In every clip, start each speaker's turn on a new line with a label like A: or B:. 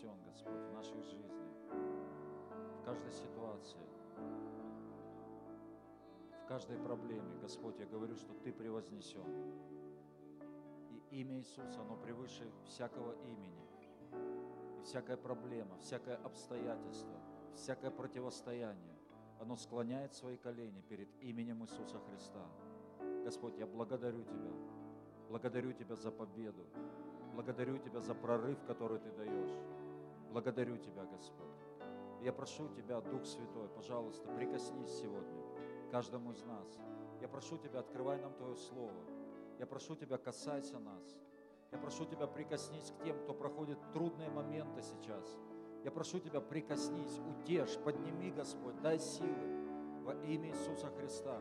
A: превознесен, Господь, в нашей жизни, в каждой ситуации, в каждой проблеме. Господь, я говорю, что Ты превознесен. И имя Иисуса, оно превыше всякого имени. И всякая проблема, всякое обстоятельство, всякое противостояние, оно склоняет свои колени перед именем Иисуса Христа. Господь, я благодарю Тебя. Благодарю Тебя за победу. Благодарю Тебя за прорыв, который Ты даешь. Благодарю Тебя, Господь. Я прошу Тебя, Дух Святой, пожалуйста, прикоснись сегодня каждому из нас. Я прошу Тебя, открывай нам Твое Слово. Я прошу Тебя, касайся нас. Я прошу Тебя, прикоснись к тем, кто проходит трудные моменты сейчас. Я прошу Тебя, прикоснись, утешь, подними, Господь, дай силы во имя Иисуса Христа.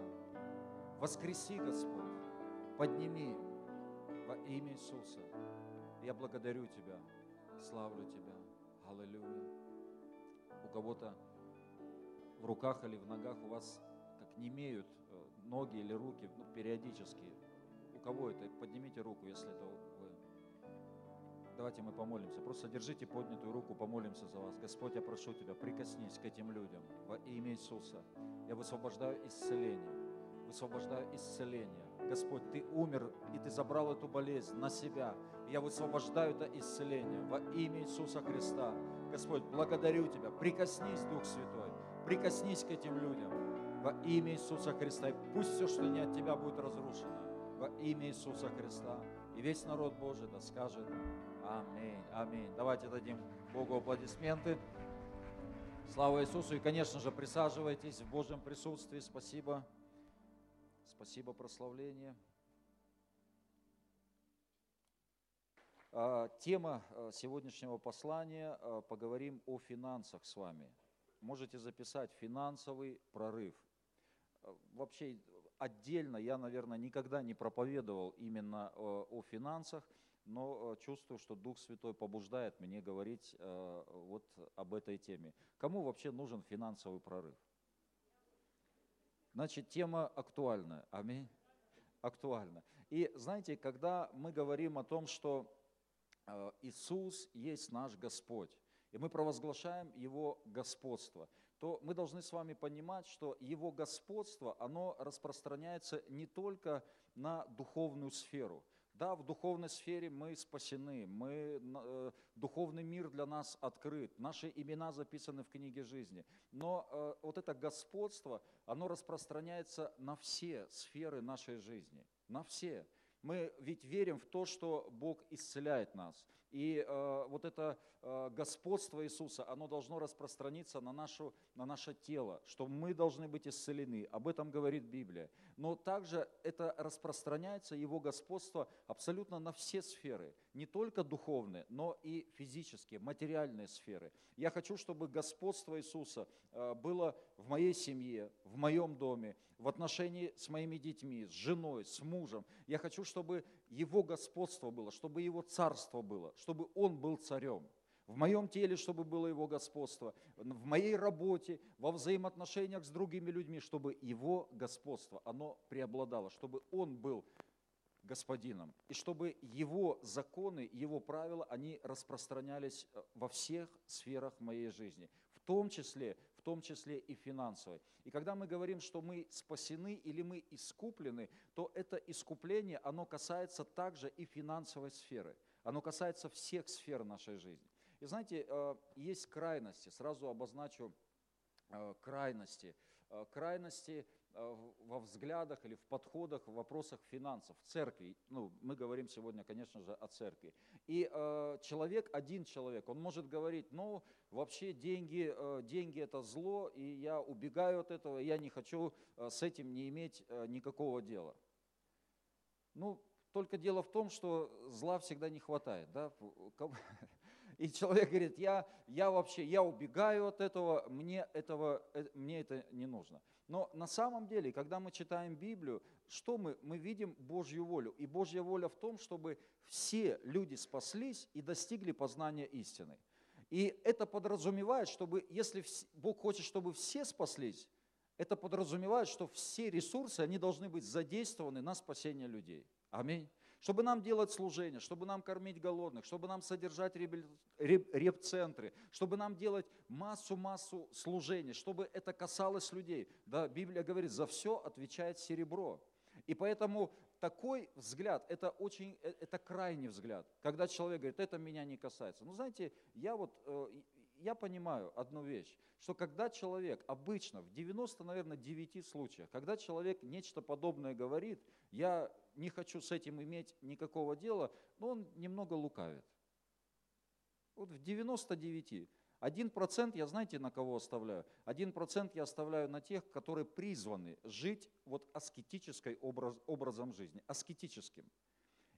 A: Воскреси, Господь, подними во имя Иисуса. Я благодарю Тебя, славлю Тебя. Аллилуйя. У кого-то в руках или в ногах у вас как не имеют э, ноги или руки ну, периодически. У кого это? Поднимите руку, если это вы. Давайте мы помолимся. Просто держите поднятую руку, помолимся за вас. Господь, я прошу Тебя, прикоснись к этим людям во имя Иисуса. Я высвобождаю исцеление высвобождаю исцеление. Господь, Ты умер, и Ты забрал эту болезнь на себя. Я высвобождаю это исцеление во имя Иисуса Христа. Господь, благодарю Тебя. Прикоснись, Дух Святой, прикоснись к этим людям во имя Иисуса Христа. И пусть все, что не от Тебя, будет разрушено во имя Иисуса Христа. И весь народ Божий да скажет Аминь, Аминь. Давайте дадим Богу аплодисменты. Слава Иисусу. И, конечно же, присаживайтесь в Божьем присутствии. Спасибо. Спасибо, прославление. А, тема а, сегодняшнего послания а, – поговорим о финансах с вами. Можете записать «финансовый прорыв». Вообще отдельно я, наверное, никогда не проповедовал именно о финансах, но чувствую, что Дух Святой побуждает мне говорить вот об этой теме. Кому вообще нужен финансовый прорыв? Значит, тема актуальна. Аминь. Актуальна. И знаете, когда мы говорим о том, что э, Иисус есть наш Господь, и мы провозглашаем Его господство, то мы должны с вами понимать, что Его господство, оно распространяется не только на духовную сферу – да, в духовной сфере мы спасены, мы, э, духовный мир для нас открыт, наши имена записаны в книге жизни. Но э, вот это господство, оно распространяется на все сферы нашей жизни, на все. Мы ведь верим в то, что Бог исцеляет нас. И э, вот это э, господство Иисуса, оно должно распространиться на, нашу, на наше тело, что мы должны быть исцелены. Об этом говорит Библия. Но также это распространяется, Его господство, абсолютно на все сферы. Не только духовные, но и физические, материальные сферы. Я хочу, чтобы господство Иисуса э, было в моей семье, в моем доме, в отношении с моими детьми, с женой, с мужем. Я хочу, чтобы Его господство было, чтобы Его царство было, чтобы Он был царем. В моем теле, чтобы было Его господство, в моей работе, во взаимоотношениях с другими людьми, чтобы Его господство, оно преобладало, чтобы Он был господином, и чтобы его законы, его правила, они распространялись э, во всех сферах моей жизни, в том числе, в том числе и финансовой. И когда мы говорим, что мы спасены или мы искуплены, то это искупление, оно касается также и финансовой сферы, оно касается всех сфер нашей жизни. И знаете, э, есть крайности, сразу обозначу э, крайности. Крайности – Э, во взглядах или в подходах в вопросах финансов, в церкви. Ну, мы говорим сегодня, конечно же, о церкви. И человек, один человек, он может говорить, ну, вообще деньги, деньги это зло, и я убегаю от этого, я не хочу с этим не иметь никакого дела. Ну, только дело в том, что зла всегда не хватает. Да? И человек говорит, я, я вообще, я убегаю от этого, мне, этого, э, мне это не нужно. Но на самом деле, когда мы читаем Библию, что мы? Мы видим Божью волю. И Божья воля в том, чтобы все люди спаслись и достигли познания истины. И это подразумевает, чтобы, если Бог хочет, чтобы все спаслись, это подразумевает, что все ресурсы, они должны быть задействованы на спасение людей. Аминь. чтобы нам делать служение, чтобы нам кормить голодных, чтобы нам содержать реп-центры, чтобы нам делать массу-массу служений, чтобы это касалось людей. Да, Библия говорит, за все отвечает серебро. И поэтому такой взгляд, это очень, э, это крайний взгляд, когда человек говорит, это меня не касается. Ну, знаете, я вот, э, я понимаю одну вещь, что когда человек обычно, в 90, наверное, 9 случаях, когда человек нечто подобное говорит, я не хочу с этим иметь никакого дела, но он немного лукавит. Вот в 99. Один процент я, знаете, на кого оставляю? Один процент я оставляю на тех, которые призваны жить вот аскетической образ, образом жизни, аскетическим.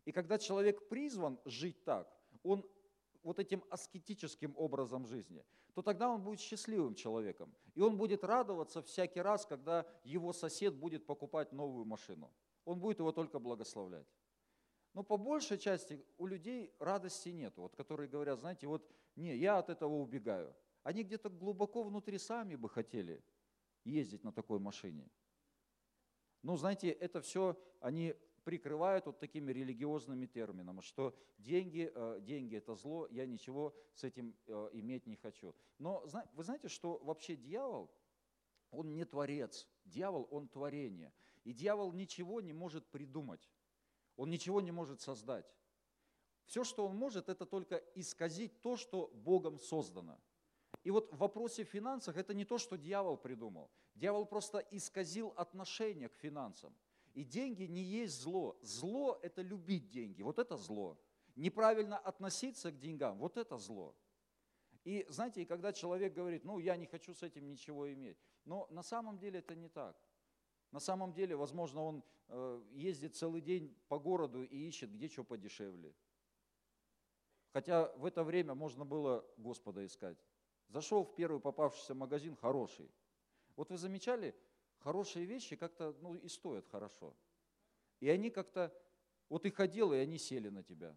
A: И когда человек призван жить так, он вот этим аскетическим образом жизни, то тогда он будет счастливым человеком. И он будет радоваться всякий раз, когда его сосед будет покупать новую машину. Он будет его только благословлять. Но по большей части у людей радости нет, вот, которые говорят, знаете, вот не, я от этого убегаю. Они где-то глубоко внутри сами бы хотели ездить на такой машине. Но знаете, это все они прикрывают вот такими религиозными терминами, что деньги, э, деньги это зло, я ничего с этим э, иметь не хочу. Но вы знаете, что вообще дьявол, он не творец, дьявол, он творение. И дьявол ничего не может придумать, он ничего не может создать. Все, что он может, это только исказить то, что Богом создано. И вот в вопросе финансов это не то, что дьявол придумал. Дьявол просто исказил отношение к финансам. И деньги не есть зло. Зло – это любить деньги. Вот это зло. Неправильно относиться к деньгам – вот это зло. И знаете, когда человек говорит, ну, я не хочу с этим ничего иметь, но на самом деле это не так. На самом деле, возможно, он э, ездит целый день по городу и ищет, где что подешевле. Хотя в это время можно было Господа искать. Зашел в первый попавшийся магазин, хороший. Вот вы замечали, хорошие вещи как-то ну, и стоят хорошо. И они как-то, вот их одел, и они сели на тебя.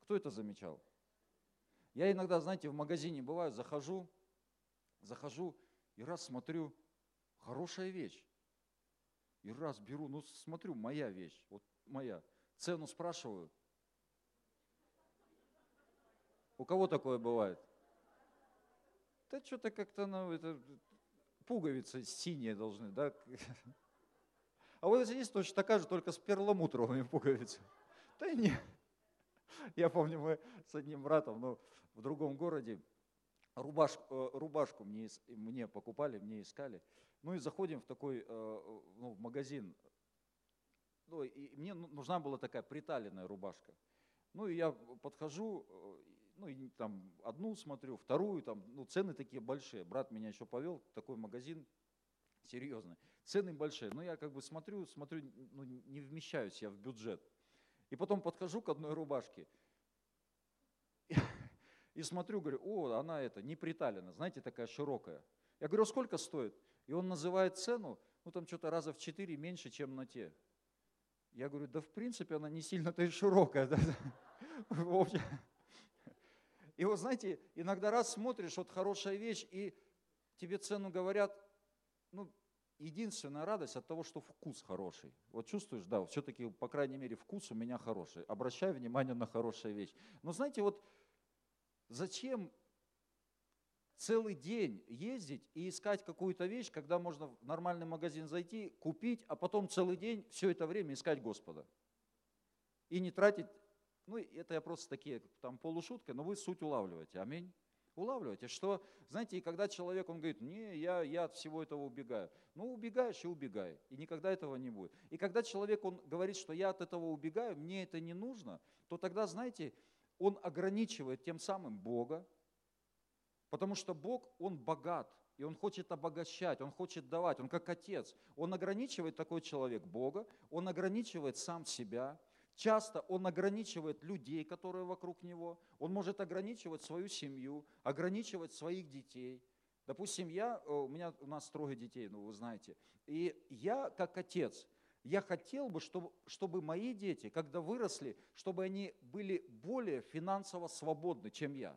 A: Кто это замечал? Я иногда, знаете, в магазине бываю, захожу, захожу и раз смотрю, хорошая вещь. И раз беру, ну смотрю, моя вещь, вот моя. Цену спрашиваю. У кого такое бывает? Да что-то как-то, ну, это, пуговицы синие должны, да? А вот здесь точно такая же, только с перламутровыми пуговицами. Да не. Я помню, мы с одним братом, ну, в другом городе, рубашку, э, рубашку мне, мне покупали, мне искали. Ну и заходим в такой, э, ну, в магазин. Ну, и мне ну, нужна была такая приталенная рубашка. Ну и я подхожу, э, ну и там одну смотрю, вторую, там, ну цены такие большие. Брат меня еще повел такой магазин серьезный. Цены большие, но я как бы смотрю, смотрю, ну не вмещаюсь я в бюджет. И потом подхожу к одной рубашке и, и смотрю, говорю, о, она это, не приталена, знаете, такая широкая. Я говорю, «А сколько стоит? И он называет цену, ну там что-то раза в четыре меньше, чем на те. Я говорю, да в принципе она не сильно-то и широкая. Да? И вот знаете, иногда раз смотришь, вот хорошая вещь, и тебе цену говорят, ну, единственная радость от того, что вкус хороший. Вот чувствуешь, да, все-таки, по крайней мере, вкус у меня хороший. Обращай внимание на хорошую вещь. Но знаете, вот зачем целый день ездить и искать какую-то вещь, когда можно в нормальный магазин зайти, купить, а потом целый день все это время искать Господа. И не тратить ну, это я просто такие, там полушутка, но вы суть улавливаете. Аминь. Улавливаете, что, знаете, и когда человек, он говорит, не, я, я от всего этого убегаю. Ну, убегаешь и убегай, и никогда этого не будет. И когда человек, он говорит, что я от этого убегаю, мне это не нужно, то тогда, знаете, он ограничивает тем самым Бога, потому что Бог, он богат, и он хочет обогащать, он хочет давать, он как отец. Он ограничивает такой человек Бога, он ограничивает сам себя, Часто он ограничивает людей, которые вокруг него. Он может ограничивать свою семью, ограничивать своих детей. Допустим, я, э, у меня у нас трое детей, ну вы знаете. И я как отец, я хотел бы, чтобы, чтобы мои дети, когда выросли, чтобы они были более финансово свободны, чем я.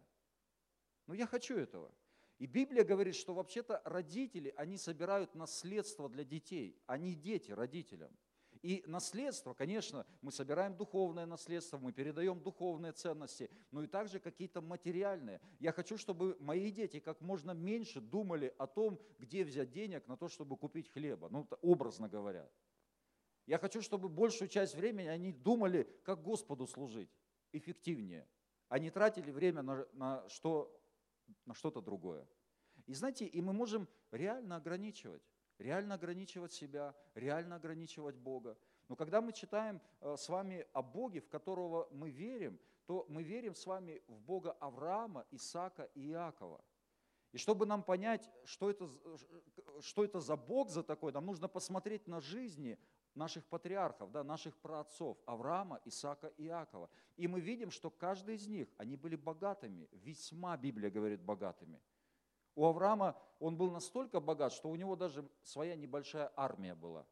A: Но я хочу этого. И Библия говорит, что вообще-то родители, они собирают наследство для детей, а не дети родителям. И наследство, конечно, мы собираем духовное наследство, мы передаем духовные ценности, но и также какие-то материальные. Я хочу, чтобы мои дети как можно меньше думали о том, где взять денег на то, чтобы купить хлеба, ну, образно говоря. Я хочу, чтобы большую часть времени они думали, как Господу служить эффективнее, а не тратили время на, на, что, на что-то другое. И знаете, и мы можем реально ограничивать, реально ограничивать себя, реально ограничивать Бога. Но когда мы читаем э, с вами о Боге, в которого мы верим, то мы верим с вами в Бога Авраама, Исаака и Иакова. И чтобы нам понять, что это, что это за Бог за такой, нам нужно посмотреть на жизни наших патриархов, да, наших праотцов, Авраама, Исаака и Иакова. И мы видим, что каждый из них, они были богатыми, весьма, Библия говорит, богатыми. У Авраама он был настолько богат, что у него даже своя небольшая армия была.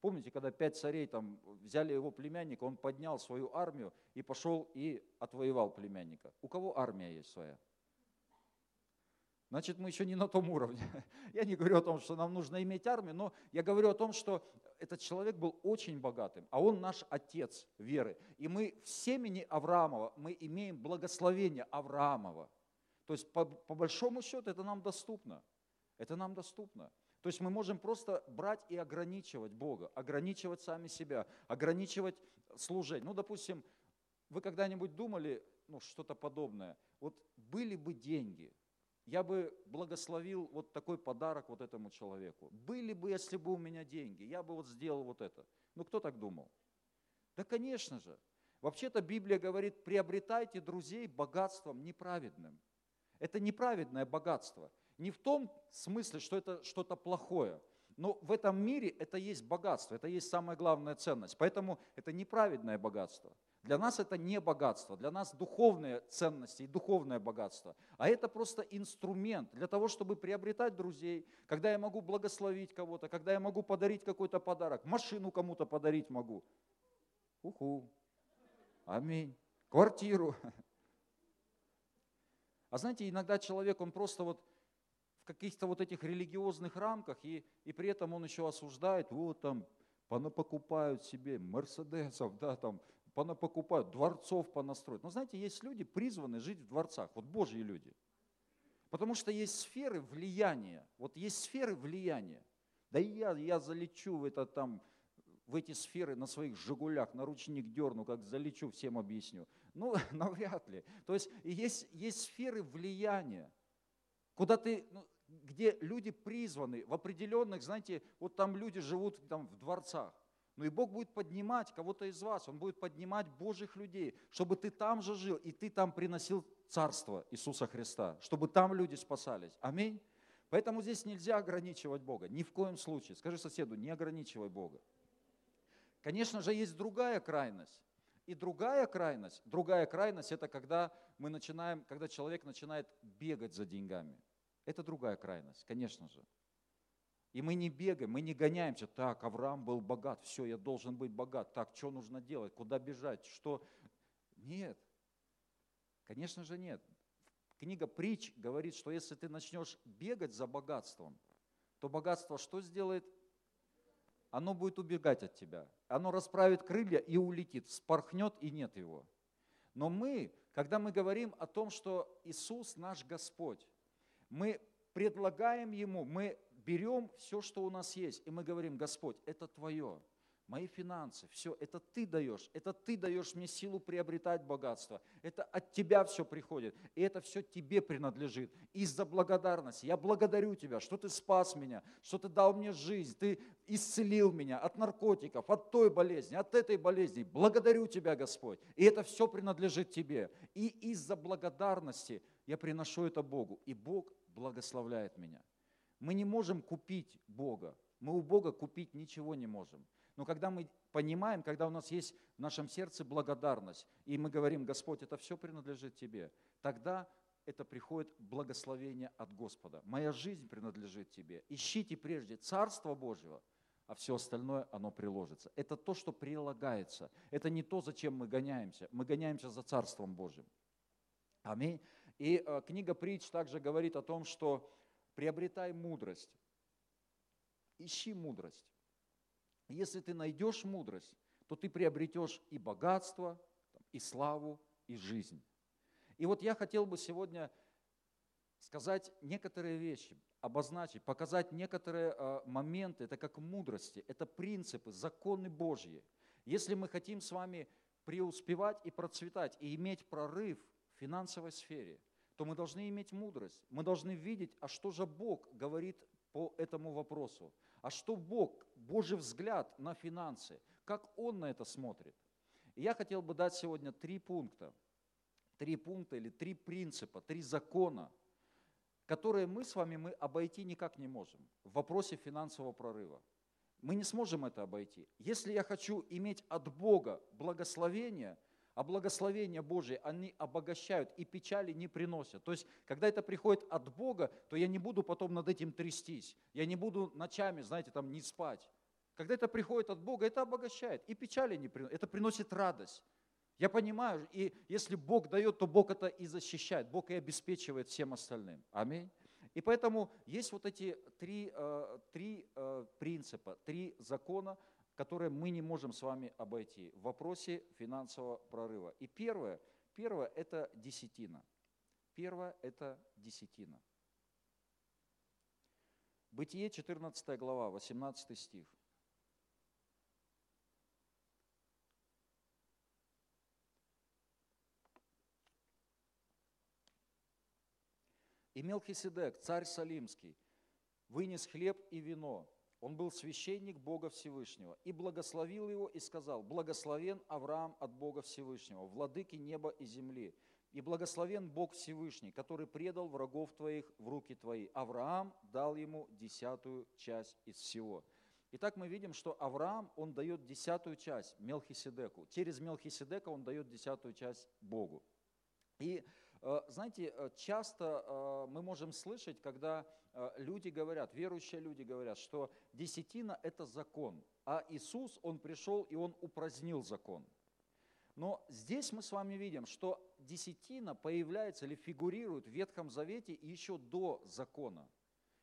A: Помните, когда пять царей там взяли его племянника, он поднял свою армию и пошел и отвоевал племянника. У кого армия есть своя? Значит, мы еще не на том уровне. Я не говорю о том, что нам нужно иметь армию, но я говорю о том, что этот человек был очень богатым, а он наш отец веры. И мы в семени Авраамова, мы имеем благословение Авраамова. То есть по, по большому счету это нам доступно. Это нам доступно. То есть мы можем просто брать и ограничивать Бога, ограничивать сами себя, ограничивать служение. Ну, допустим, вы когда-нибудь думали, ну, что-то подобное, вот были бы деньги – я бы благословил вот такой подарок вот этому человеку. Были бы, если бы у меня деньги, я бы вот сделал вот это. Ну, кто так думал? Да, конечно же. Вообще-то Библия говорит, приобретайте друзей богатством неправедным. Это неправедное богатство. Не в том смысле, что это что-то плохое, но в этом мире это есть богатство, это есть самая главная ценность. Поэтому это неправедное богатство. Для нас это не богатство, для нас духовные ценности и духовное богатство. А это просто инструмент для того, чтобы приобретать друзей, когда я могу благословить кого-то, когда я могу подарить какой-то подарок, машину кому-то подарить могу. Уху. Аминь. Квартиру. А знаете, иногда человек, он просто вот в каких-то вот этих религиозных рамках, и, и при этом он еще осуждает, вот там, понапокупают себе мерседесов, да, там, понапокупают, дворцов понастроят. Но знаете, есть люди, призваны жить в дворцах, вот Божьи люди. Потому что есть сферы влияния, вот есть сферы влияния. Да и я, я залечу в это там, в эти сферы на своих «Жигулях», на ручник дерну, как залечу, всем объясню. Ну, навряд ли. То есть есть, есть сферы влияния, куда ты, ну, где люди призваны в определенных, знаете, вот там люди живут там в дворцах. Но и Бог будет поднимать кого-то из вас, Он будет поднимать Божьих людей, чтобы ты там же жил, и ты там приносил Царство Иисуса Христа, чтобы там люди спасались. Аминь. Поэтому здесь нельзя ограничивать Бога, ни в коем случае. Скажи соседу, не ограничивай Бога. Конечно же, есть другая крайность. И другая крайность, другая крайность, это когда мы начинаем, когда человек начинает бегать за деньгами. Это другая крайность, конечно же. И мы не бегаем, мы не гоняемся. Так, Авраам был богат, все, я должен быть богат. Так, что нужно делать, куда бежать, что... Нет, конечно же нет. Книга Притч говорит, что если ты начнешь бегать за богатством, то богатство что сделает? Оно будет убегать от тебя. Оно расправит крылья и улетит, спорхнет и нет его. Но мы, когда мы говорим о том, что Иисус наш Господь, мы предлагаем Ему, мы берем все, что у нас есть, и мы говорим, Господь, это Твое, мои финансы, все, это Ты даешь, это Ты даешь мне силу приобретать богатство, это от Тебя все приходит, и это все Тебе принадлежит. Из-за благодарности я благодарю Тебя, что Ты спас меня, что Ты дал мне жизнь, Ты исцелил меня от наркотиков, от той болезни, от этой болезни. Благодарю Тебя, Господь, и это все принадлежит Тебе. И из-за благодарности я приношу это Богу, и Бог благословляет меня. Мы не можем купить Бога. Мы у Бога купить ничего не можем. Но когда мы понимаем, когда у нас есть в нашем сердце благодарность, и мы говорим, Господь, это все принадлежит Тебе, тогда это приходит благословение от Господа. Моя жизнь принадлежит Тебе. Ищите прежде Царство Божьего, а все остальное, оно приложится. Это то, что прилагается. Это не то, зачем мы гоняемся. Мы гоняемся за Царством Божьим. Аминь. И э, книга Притч также говорит о том, что приобретай мудрость, ищи мудрость. Если ты найдешь мудрость, то ты приобретешь и богатство, и славу, и жизнь. И вот я хотел бы сегодня сказать некоторые вещи, обозначить, показать некоторые э, моменты, это как мудрости, это принципы, законы Божьи. Если мы хотим с вами преуспевать и процветать, и иметь прорыв в финансовой сфере, то мы должны иметь мудрость, мы должны видеть, а что же Бог говорит по этому вопросу, а что Бог, Божий взгляд на финансы, как Он на это смотрит. И я хотел бы дать сегодня три пункта, три пункта или три принципа, три закона, которые мы с вами мы обойти никак не можем в вопросе финансового прорыва. Мы не сможем это обойти. Если я хочу иметь от Бога благословение, а благословения Божие, они обогащают и печали не приносят. То есть, когда это приходит от Бога, то я не буду потом над этим трястись. Я не буду ночами, знаете, там не спать. Когда это приходит от Бога, это обогащает. И печали не приносит. Это приносит радость. Я понимаю, и если Бог дает, то Бог это и защищает. Бог и обеспечивает всем остальным. Аминь. И поэтому есть вот эти три, э, три э, принципа, три закона, которые мы не можем с вами обойти в вопросе финансового прорыва. И первое, первое – это десятина. Первое – это десятина. Бытие, 14 глава, 18 стих. И Мелхиседек, царь Салимский, вынес хлеб и вино. Он был священник Бога Всевышнего и благословил его и сказал, благословен Авраам от Бога Всевышнего, владыки неба и земли, и благословен Бог Всевышний, который предал врагов твоих в руки твои. Авраам дал ему десятую часть из всего. Итак, мы видим, что Авраам, он дает десятую часть Мелхиседеку. Через Мелхиседека он дает десятую часть Богу. И знаете, э, часто э, мы можем слышать, когда люди говорят, верующие люди говорят, что десятина – это закон, а Иисус, Он пришел и Он упразднил закон. Но здесь мы с вами видим, что десятина появляется или фигурирует в Ветхом Завете еще до закона –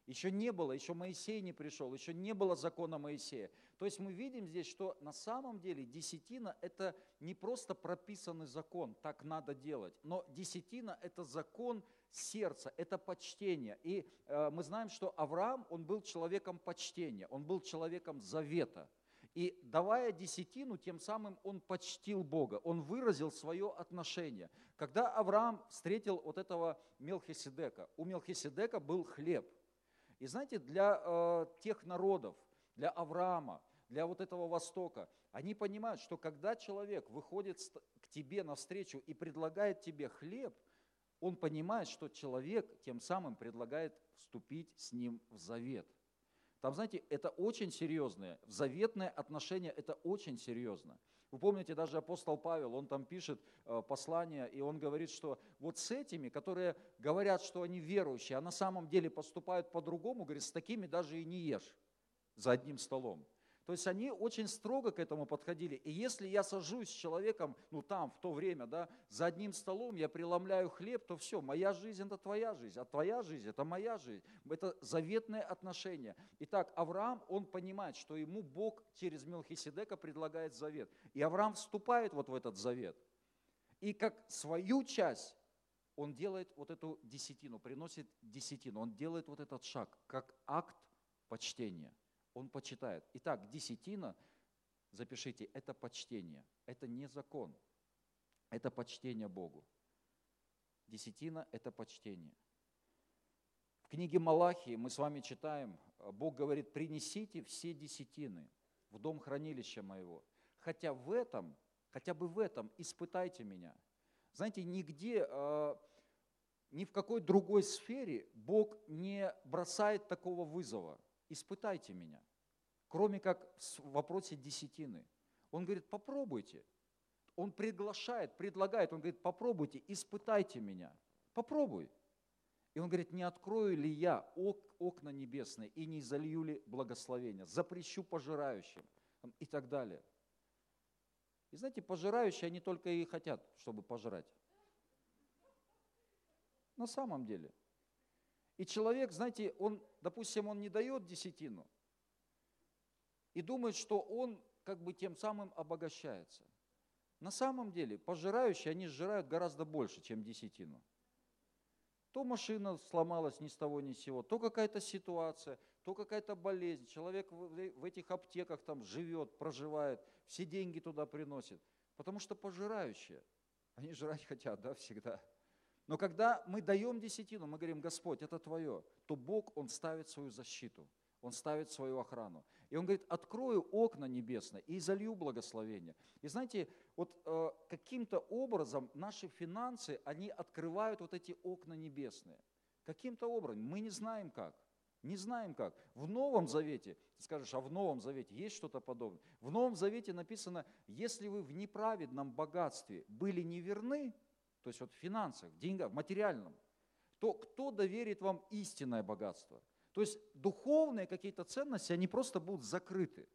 A: еще не было, еще Моисей не пришел, еще не было закона Моисея. То есть мы видим здесь, что на самом деле десятина – это не просто прописанный закон, так надо делать, но десятина – это закон сердца, это почтение. И э, мы знаем, что Авраам, он был человеком почтения, он был человеком завета. И давая десятину, тем самым он почтил Бога, он выразил свое отношение. Когда Авраам встретил вот этого Мелхиседека, у Мелхиседека был хлеб – и знаете, для э, тех народов, для Авраама, для вот этого Востока, они понимают, что когда человек выходит к тебе навстречу и предлагает тебе хлеб, он понимает, что человек тем самым предлагает вступить с ним в завет. Там, знаете, это очень серьезное, заветное отношение, это очень серьезно. Вы помните, даже апостол Павел, он там пишет э, послание, и он говорит, что вот с этими, которые говорят, что они верующие, а на самом деле поступают по-другому, говорит, с такими даже и не ешь за одним столом. То есть они очень строго к этому подходили. И если я сажусь с человеком, ну там, в то время, да, за одним столом, я преломляю хлеб, то все, моя жизнь – это твоя жизнь, а твоя жизнь – это моя жизнь. Это заветное отношение. Итак, Авраам, он понимает, что ему Бог через Мелхиседека предлагает завет. И Авраам вступает вот в этот завет. И как свою часть он делает вот эту десятину, приносит десятину, он делает вот этот шаг, как акт почтения – он почитает. Итак, десятина, запишите, это почтение, это не закон, это почтение Богу. Десятина – это почтение. В книге Малахии мы с вами читаем, Бог говорит, принесите все десятины в дом хранилища моего. Хотя в этом, хотя бы в этом испытайте меня. Знаете, нигде, а, ни в какой другой сфере Бог не бросает такого вызова. Испытайте меня кроме как в вопросе десятины. Он говорит, попробуйте. Он приглашает, предлагает, он говорит, попробуйте, испытайте меня. Попробуй. И он говорит, не открою ли я окна небесные и не залью ли благословения, запрещу пожирающим и так далее. И знаете, пожирающие, они только и хотят, чтобы пожрать. На самом деле. И человек, знаете, он, допустим, он не дает десятину – и думает, что он как бы тем самым обогащается. На самом деле, пожирающие, они сжирают гораздо больше, чем десятину. То машина сломалась ни с того ни с сего, то какая-то ситуация, то какая-то болезнь. Человек в этих аптеках там живет, проживает, все деньги туда приносит. Потому что пожирающие, они жрать хотят, да, всегда. Но когда мы даем десятину, мы говорим, Господь, это Твое, то Бог, Он ставит свою защиту, Он ставит свою охрану. И Он говорит, открою окна небесные и залью благословение. И знаете, вот э, каким-то образом наши финансы, они открывают вот эти окна небесные. Каким-то образом, мы не знаем как. Не знаем как. В Новом Завете, ты скажешь, а в Новом Завете есть что-то подобное? В Новом Завете написано, если вы в неправедном богатстве были неверны, то есть вот в финансах, в деньгах, в материальном, то кто доверит вам истинное богатство? То есть духовные какие-то ценности, они просто будут закрыты.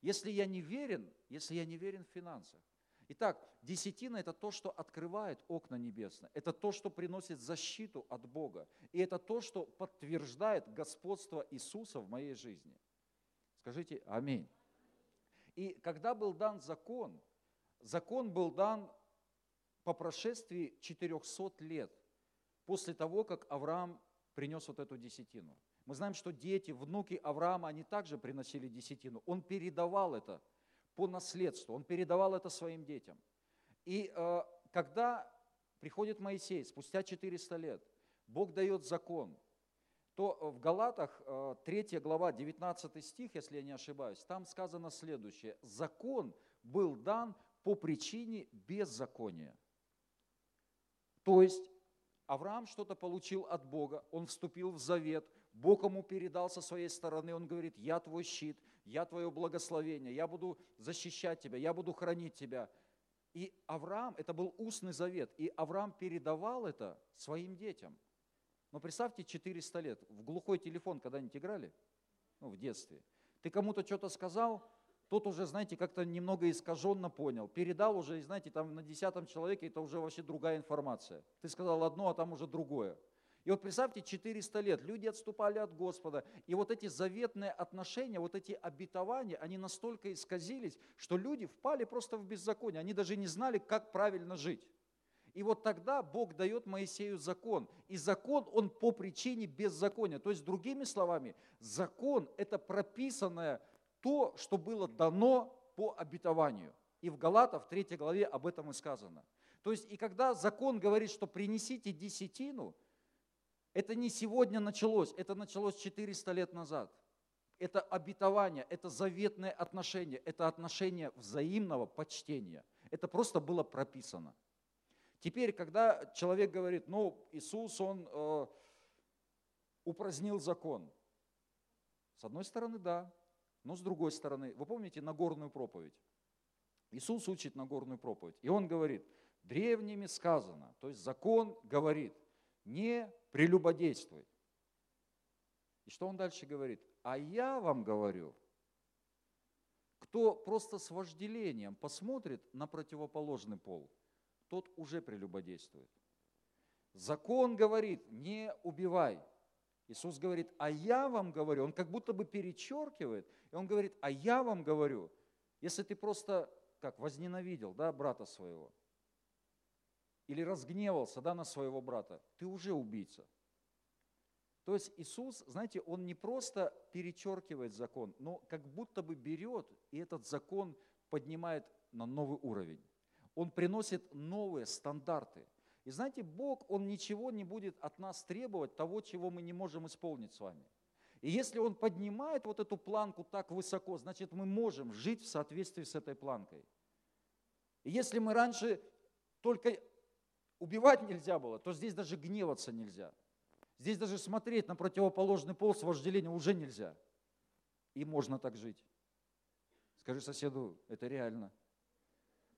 A: Если я не верен, если я не верен в финансах. Итак, десятина – это то, что открывает окна небесные. Это то, что приносит защиту от Бога. И это то, что подтверждает господство Иисуса в моей жизни. Скажите «Аминь». И когда был дан закон, закон был дан по прошествии 400 лет после того, как Авраам принес вот эту десятину. Мы знаем, что дети, внуки Авраама, они также приносили десятину. Он передавал это по наследству, он передавал это своим детям. И э, когда приходит Моисей, спустя 400 лет, Бог дает закон, то в Галатах 3 э, глава 19 стих, если я не ошибаюсь, там сказано следующее. Закон был дан по причине беззакония. То есть Авраам что-то получил от Бога, он вступил в завет, Бог ему передал со своей стороны, он говорит, я твой щит, я твое благословение, я буду защищать тебя, я буду хранить тебя. И Авраам, это был устный завет, и Авраам передавал это своим детям. Но представьте, 400 лет, в глухой телефон когда-нибудь играли? Ну, в детстве. Ты кому-то что-то сказал, тот уже, знаете, как-то немного искаженно понял. Передал уже, знаете, там на десятом человеке это уже вообще другая информация. Ты сказал одно, а там уже другое. И вот представьте, 400 лет люди отступали от Господа, и вот эти заветные отношения, вот эти обетования, они настолько исказились, что люди впали просто в беззаконие, они даже не знали, как правильно жить. И вот тогда Бог дает Моисею закон. И закон, он по причине беззакония. То есть, другими словами, закон – это прописанное то, что было дано по обетованию. И в Галатах, в 3 главе об этом и сказано. То есть, и когда закон говорит, что принесите десятину – это не сегодня началось, это началось 400 лет назад. Это обетование, это заветное отношение, это отношение взаимного почтения. Это просто было прописано. Теперь, когда человек говорит, ну, Иисус, Он э, упразднил закон. С одной стороны, да, но с другой стороны, вы помните Нагорную проповедь? Иисус учит Нагорную проповедь, и Он говорит, древними сказано, то есть закон говорит – не прелюбодействуй. И что он дальше говорит? А я вам говорю, кто просто с вожделением посмотрит на противоположный пол, тот уже прелюбодействует. Закон говорит, не убивай. Иисус говорит, а я вам говорю, он как будто бы перечеркивает, и он говорит, а я вам говорю, если ты просто как возненавидел да, брата своего, или разгневался да, на своего брата, ты уже убийца. То есть Иисус, знаете, Он не просто перечеркивает закон, но как будто бы берет и этот закон поднимает на новый уровень. Он приносит новые стандарты. И знаете, Бог, Он ничего не будет от нас требовать того, чего мы не можем исполнить с вами. И если Он поднимает вот эту планку так высоко, значит мы можем жить в соответствии с этой планкой. И если мы раньше только убивать нельзя было, то здесь даже гневаться нельзя. Здесь даже смотреть на противоположный пол с вожделением уже нельзя. И можно так жить. Скажи соседу, это реально.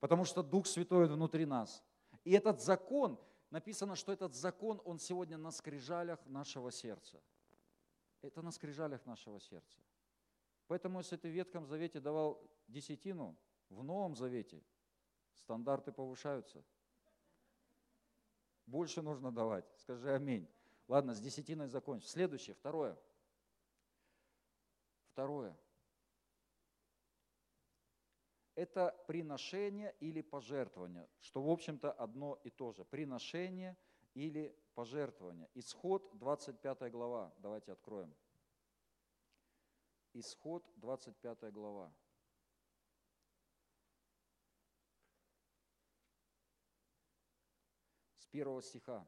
A: Потому что Дух Святой внутри нас. И этот закон, написано, что этот закон, он сегодня на скрижалях нашего сердца. Это на скрижалях нашего сердца. Поэтому, если ты в Ветхом Завете давал десятину, в Новом Завете стандарты повышаются – больше нужно давать. Скажи аминь. Ладно, с десятиной закончим. Следующее, второе. Второе. Это приношение или пожертвование, что, в общем-то, одно и то же. Приношение или пожертвование. Исход 25 глава. Давайте откроем. Исход 25 глава. С первого стиха.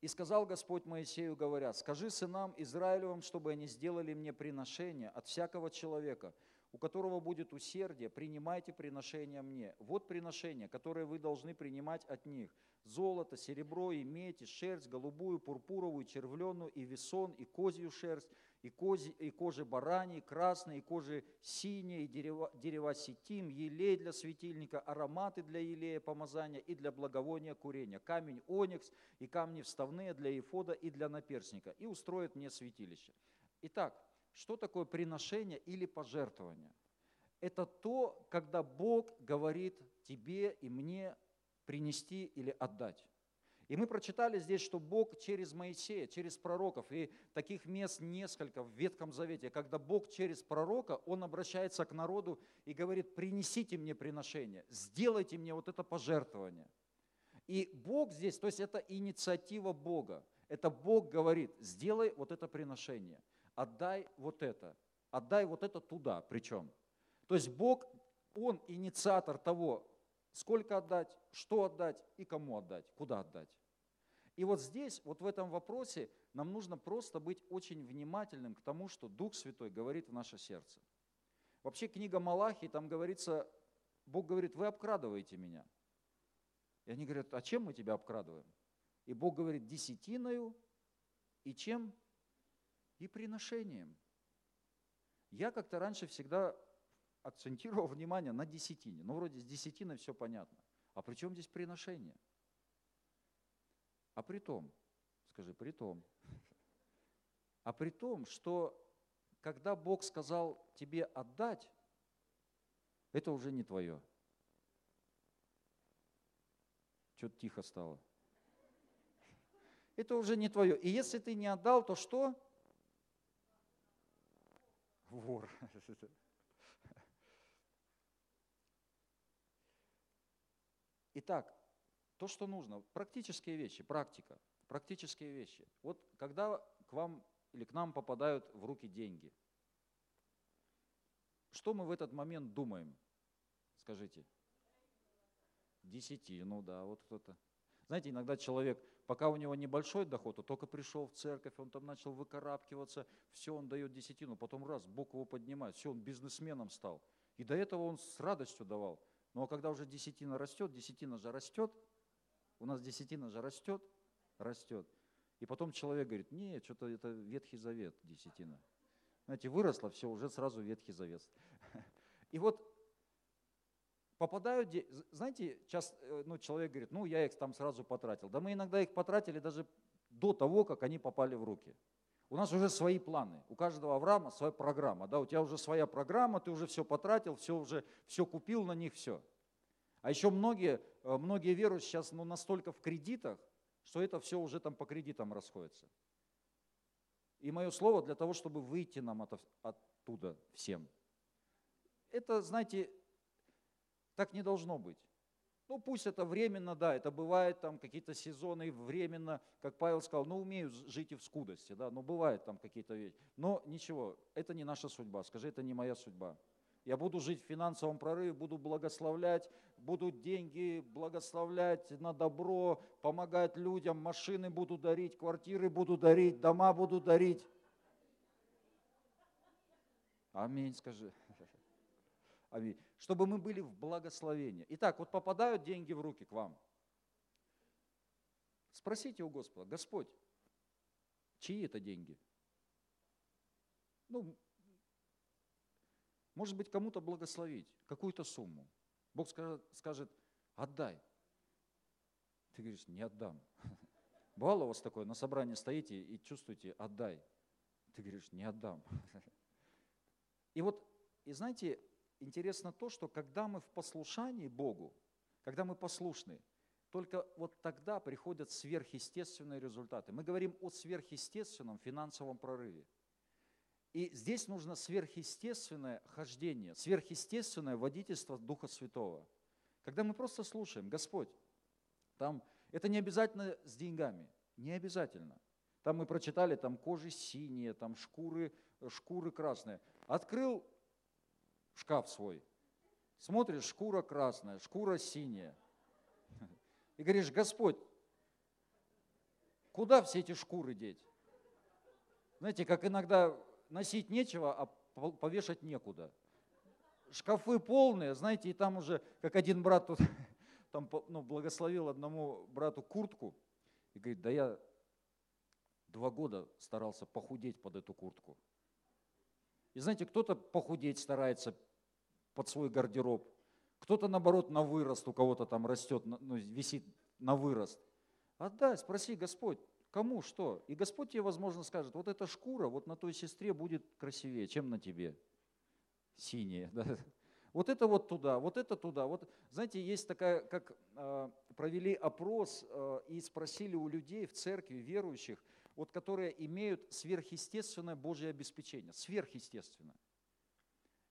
A: И сказал Господь Моисею, говоря, скажи сынам Израилевым, чтобы они сделали мне приношение от всякого человека, у которого будет усердие, принимайте приношение мне. Вот приношение, которое вы должны принимать от них. Золото, серебро и медь, и шерсть, голубую, пурпуровую, червленую, и весон, и козью шерсть, и, кози, и кожи бараньи, красные, и кожи синие, и дерева, дерева сетим, елей для светильника, ароматы для елея помазания и для благовония курения, камень оникс и камни вставные для ефода и для наперсника, и устроит мне святилище. Итак, что такое приношение или пожертвование? Это то, когда Бог говорит тебе и мне принести или отдать. И мы прочитали здесь, что Бог через Моисея, через пророков, и таких мест несколько в Ветхом Завете, когда Бог через пророка, Он обращается к народу и говорит, принесите мне приношение, сделайте мне вот это пожертвование. И Бог здесь, то есть это инициатива Бога. Это Бог говорит, сделай вот это приношение, отдай вот это, отдай вот это туда причем. То есть Бог, Он инициатор того, сколько отдать, что отдать и кому отдать, куда отдать. И вот здесь, вот в этом вопросе, нам нужно просто быть очень внимательным к тому, что Дух Святой говорит в наше сердце. Вообще книга Малахи, там говорится, Бог говорит, вы обкрадываете меня. И они говорят, а чем мы тебя обкрадываем? И Бог говорит, десятиною и чем? И приношением. Я как-то раньше всегда акцентировал внимание на десятине. Ну, вроде с десятиной все понятно. А при чем здесь приношение? А при том, скажи, при том, а при том, что когда Бог сказал тебе отдать, это уже не твое. Что-то тихо стало. Это уже не твое. И если ты не отдал, то что? Вор. Итак, то, что нужно, практические вещи, практика, практические вещи. Вот когда к вам или к нам попадают в руки деньги, что мы в этот момент думаем? Скажите. Десяти, ну да, вот кто-то. Знаете, иногда человек, пока у него небольшой доход, он только пришел в церковь, он там начал выкарабкиваться, все, он дает десятину, потом раз, Бог его поднимает, все, он бизнесменом стал. И до этого он с радостью давал. Но когда уже десятина растет, десятина же растет, у нас десятина же растет, растет. И потом человек говорит, нет, что-то это Ветхий Завет, десятина. Знаете, выросла, все, уже сразу Ветхий Завет. И вот попадают, знаете, сейчас э, ну, человек говорит, ну я их там сразу потратил. Да мы иногда их потратили даже до того, как они попали в руки. У нас уже свои планы, у каждого Авраама своя программа, да, у тебя уже своя программа, ты уже все потратил, все уже, все купил на них, все. А еще многие, э, многие веруют сейчас ну, настолько в кредитах, что это все уже там по кредитам расходится. И мое слово для того, чтобы выйти нам от, оттуда всем. Это, знаете, так не должно быть. Ну, пусть это временно, да, это бывает там какие-то сезоны временно, как Павел сказал, ну, умею жить и в скудости, да, но бывает там какие-то вещи. Но ничего, это не наша судьба, скажи, это не моя судьба. Я буду жить в финансовом прорыве, буду благословлять, буду деньги благословлять на добро, помогать людям, машины буду дарить, квартиры буду дарить, дома буду дарить. Аминь, скажи. Аминь. Чтобы мы были в благословении. Итак, вот попадают деньги в руки к вам. Спросите у Господа, Господь, чьи это деньги? Ну, может быть, кому-то благословить, какую-то сумму. Бог скажет, отдай. Ты говоришь, не отдам. Бывало у вас такое, на собрании стоите и чувствуете, отдай. Ты говоришь, не отдам. И вот, и знаете, интересно то, что когда мы в послушании Богу, когда мы послушны, только вот тогда приходят сверхъестественные результаты. Мы говорим о сверхъестественном финансовом прорыве. И здесь нужно сверхъестественное хождение, сверхъестественное водительство Духа Святого. Когда мы просто слушаем, Господь, там, это не обязательно с деньгами, не обязательно. Там мы прочитали, там кожи синие, там шкуры, шкуры красные. Открыл шкаф свой, смотришь, шкура красная, шкура синяя. И говоришь, Господь, куда все эти шкуры деть? Знаете, как иногда носить нечего, а повешать некуда. Шкафы полные, знаете, и там уже, как один брат тут там, ну, благословил одному брату куртку, и говорит, да я два года старался похудеть под эту куртку. И знаете, кто-то похудеть старается под свой гардероб, кто-то, наоборот, на вырост, у кого-то там растет, ну, висит на вырост. Отдай, спроси, Господь, Кому что? И Господь тебе, возможно, скажет, вот эта шкура вот на той сестре будет красивее, чем на тебе. Синяя. Да? Вот это вот туда, вот это туда. Вот, знаете, есть такая, как э, провели опрос э, и спросили у людей в церкви, верующих, вот которые имеют сверхъестественное Божье обеспечение. Сверхъестественное.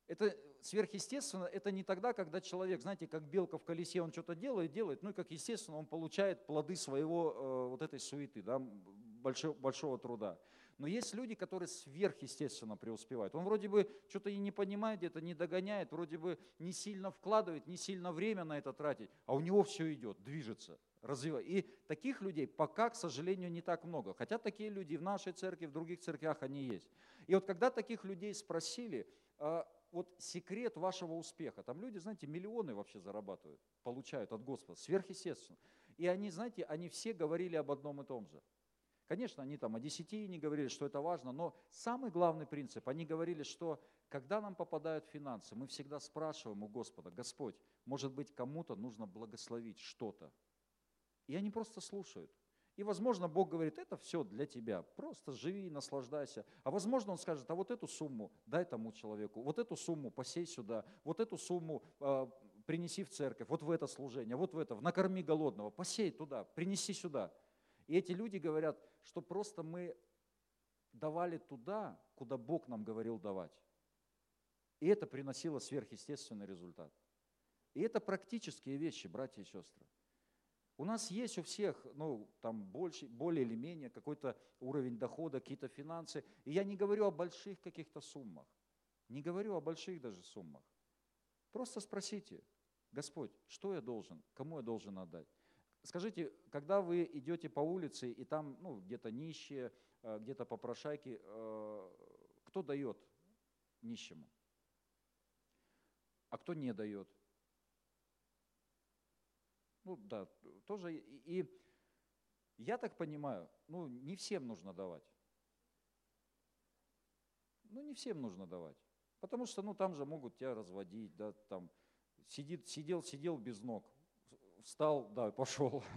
A: Это сверхъестественно, это не тогда, когда человек, знаете, как белка в колесе, он что-то делает, делает, ну и как естественно, он получает плоды своего э, вот этой суеты, да, большого, большого труда. Но есть люди, которые сверхъестественно преуспевают. Он вроде бы что-то и не понимает, где-то не догоняет, вроде бы не сильно вкладывает, не сильно время на это тратит, а у него все идет, движется, развивает. И таких людей пока, к сожалению, не так много. Хотя такие люди в нашей церкви, в других церквях они есть. И вот когда таких людей спросили, а, вот секрет вашего успеха. Там люди, знаете, миллионы вообще зарабатывают, получают от Господа, сверхъестественно. И они, знаете, они все говорили об одном и том же. Конечно, они там о десятине говорили, что это важно, но самый главный принцип, они говорили, что когда нам попадают финансы, мы всегда спрашиваем у Господа, Господь, может быть, кому-то нужно благословить что-то. И они просто слушают. И, возможно, Бог говорит, это все для тебя, просто живи и наслаждайся. А возможно, Он скажет, а вот эту сумму дай тому человеку, вот эту сумму посей сюда, вот эту сумму э, принеси в церковь, вот в это служение, вот в это, накорми голодного, посей туда, принеси сюда. И эти люди говорят, что просто мы давали туда, куда Бог нам говорил давать. И это приносило сверхъестественный результат. И это практические вещи, братья и сестры. У нас есть у всех, ну, там больше, более или менее какой-то уровень дохода, какие-то финансы. И я не говорю о больших каких-то суммах. Не говорю о больших даже суммах. Просто спросите, Господь, что я должен, кому я должен отдать? Скажите, когда вы идете по улице, и там ну, где-то нищие, э, где-то попрошайки, э, кто дает нищему? А кто не дает? Ну да, тоже. И, и я так понимаю, ну не всем нужно давать. Ну не всем нужно давать. Потому что ну там же могут тебя разводить, да, там сидит, сидел, сидел без ног, встал, да, пошел.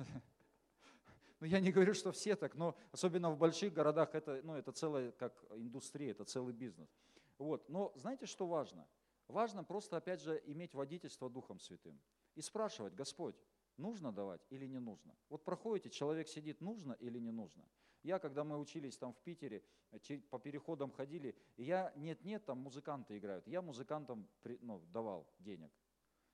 A: Ну, я не говорю, что все так, но особенно в больших городах это, ну, это целая как индустрия, это целый бизнес. Вот. Но знаете, что важно? Важно просто, опять же, иметь водительство Духом Святым и спрашивать, Господь, Нужно давать или не нужно? Вот проходите, человек сидит, нужно или не нужно? Я, когда мы учились там в Питере, по переходам ходили, я, нет-нет, там музыканты играют. Я музыкантам ну, давал денег.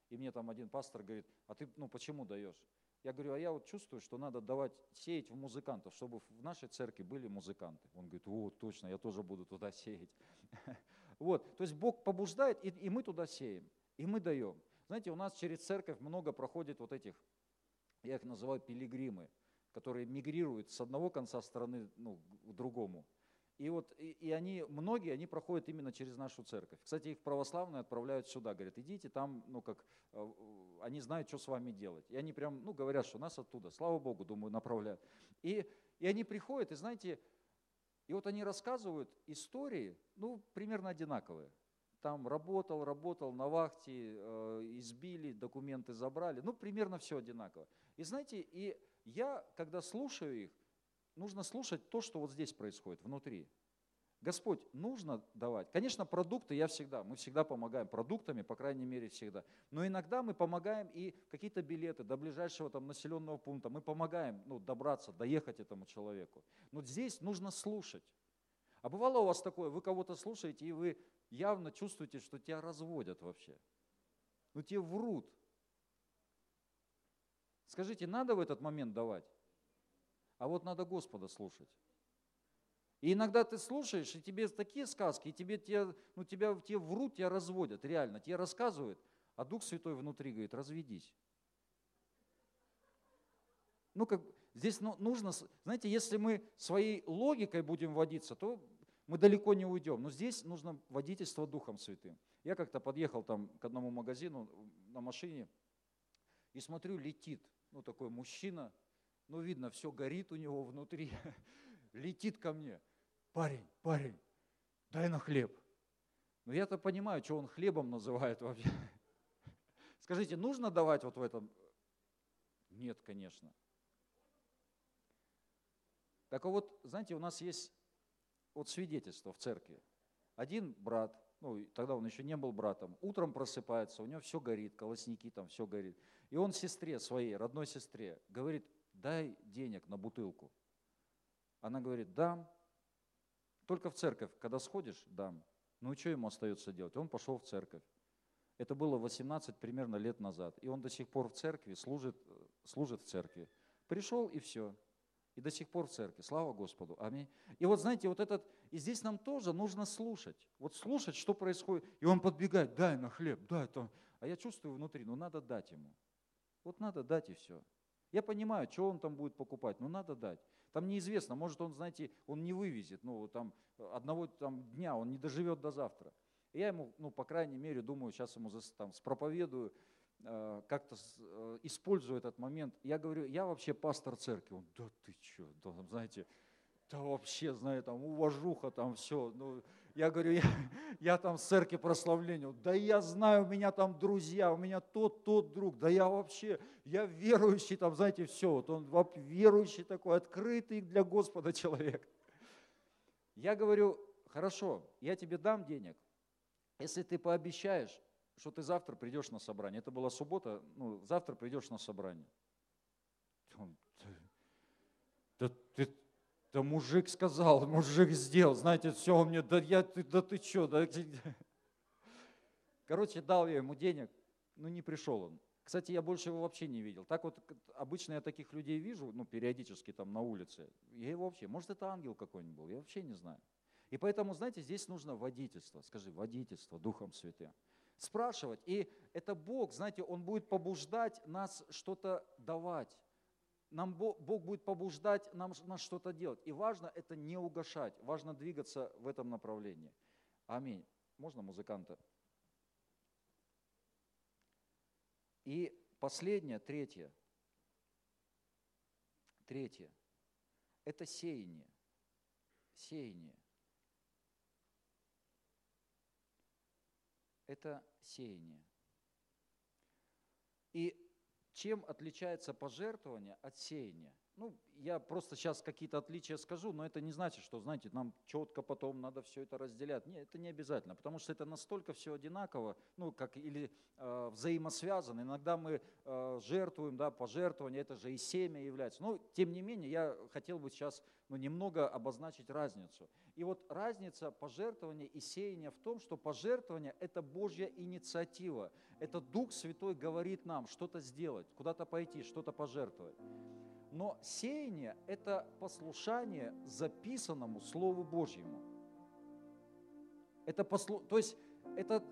A: И мне там один пастор говорит, а ты ну, почему даешь? Я говорю, а я вот чувствую, что надо давать, сеять в музыкантов, чтобы в нашей церкви были музыканты. Он говорит, о, точно, я тоже буду туда сеять. Вот, то есть Бог побуждает, и мы туда сеем, и мы даем. Знаете, у нас через церковь много проходит вот этих, я их называю пилигримы, которые мигрируют с одного конца страны ну, к другому. И вот и, и они, многие, они проходят именно через нашу церковь. Кстати, их православные отправляют сюда, говорят, идите там, ну как, э, они знают, что с вами делать. И они прям, ну говорят, что нас оттуда, слава Богу, думаю, направляют. И, и они приходят, и знаете, и вот они рассказывают истории, ну, примерно одинаковые там работал, работал на вахте, э, избили, документы забрали. Ну, примерно все одинаково. И знаете, и я, когда слушаю их, нужно слушать то, что вот здесь происходит, внутри. Господь, нужно давать. Конечно, продукты я всегда, мы всегда помогаем продуктами, по крайней мере, всегда. Но иногда мы помогаем и какие-то билеты до ближайшего там населенного пункта. Мы помогаем ну, добраться, доехать этому человеку. Но здесь нужно слушать. А бывало у вас такое, вы кого-то слушаете, и вы явно чувствуете, что тебя разводят вообще. Ну тебе врут. Скажите, надо в этот момент давать? А вот надо Господа слушать. И иногда ты слушаешь, и тебе такие сказки, и тебе, тебе, ну, тебя, тебе врут, тебя разводят, реально, тебе рассказывают, а Дух Святой внутри говорит, разведись. Ну, как, здесь ну, нужно, знаете, если мы своей логикой будем водиться, то мы далеко не уйдем. Но здесь нужно водительство Духом Святым. Я как-то подъехал там к одному магазину на машине и смотрю, летит, ну, такой мужчина, ну, видно, все горит у него внутри, летит ко мне парень, парень, дай на хлеб. Но я-то понимаю, что он хлебом называет вообще. Скажите, нужно давать вот в этом? Нет, конечно. Так вот, знаете, у нас есть вот свидетельство в церкви. Один брат, ну, тогда он еще не был братом, утром просыпается, у него все горит, колосники там, все горит. И он сестре своей, родной сестре, говорит, дай денег на бутылку. Она говорит, дам, только в церковь, когда сходишь, дам. Ну и что ему остается делать? Он пошел в церковь. Это было 18 примерно лет назад. И он до сих пор в церкви, служит, служит в церкви. Пришел и все. И до сих пор в церкви. Слава Господу. Аминь. И вот знаете, вот этот, и здесь нам тоже нужно слушать. Вот слушать, что происходит. И он подбегает, дай на хлеб, дай то. А я чувствую внутри, ну надо дать ему. Вот надо дать и все. Я понимаю, что он там будет покупать, но надо дать. Там неизвестно, может он, знаете, он не вывезет, ну, там, одного там, дня, он не доживет до завтра. И я ему, ну, по крайней мере, думаю, сейчас ему там, спроповедую, как-то э, использую этот момент. Я говорю, я вообще пастор церкви. Он, да ты что, да, знаете, да вообще, знаете, там уважуха, там все. Ну, я говорю, я, я там в церкви прославления. Да я знаю, у меня там друзья, у меня тот, тот друг. Да я вообще, я верующий, там, знаете, все. Вот он верующий такой, открытый для Господа человек. Я говорю, хорошо, я тебе дам денег, если ты пообещаешь, что ты завтра придешь на собрание. Это была суббота, ну, завтра придешь на собрание. да ты, да мужик сказал, мужик сделал, знаете, все, он мне, да, я, ты, да ты что, да, Короче, дал я ему денег, но не пришел он. Кстати, я больше его вообще не видел. Так вот, обычно я таких людей вижу, ну, периодически там на улице. Я его вообще, может, это ангел какой-нибудь был, я вообще не знаю. И поэтому, знаете, здесь нужно водительство, скажи, водительство Духом Святым. Спрашивать. И это Бог, знаете, Он будет побуждать нас что-то давать нам Бог, Бог будет побуждать нам, нас что-то делать. И важно это не угошать, важно двигаться в этом направлении. Аминь. Можно музыканта? И последнее, третье. Третье. Это сеяние. Сеяние. Это сеяние. И чем отличается пожертвование от сеяния? Ну, я просто сейчас какие-то отличия скажу, но это не значит, что, знаете, нам четко потом надо все это разделять. Нет, это не обязательно, потому что это настолько все одинаково, ну, как или э, взаимосвязано. Иногда мы э, жертвуем, да, пожертвование, это же и семя является. Но, тем не менее, я хотел бы сейчас ну, немного обозначить разницу. И вот разница пожертвования и сеяния в том, что пожертвование – это Божья инициатива. Это Дух Святой говорит нам что-то сделать, куда-то пойти, что-то пожертвовать. Но сеяние – это послушание записанному Слову Божьему. Это послу... То есть это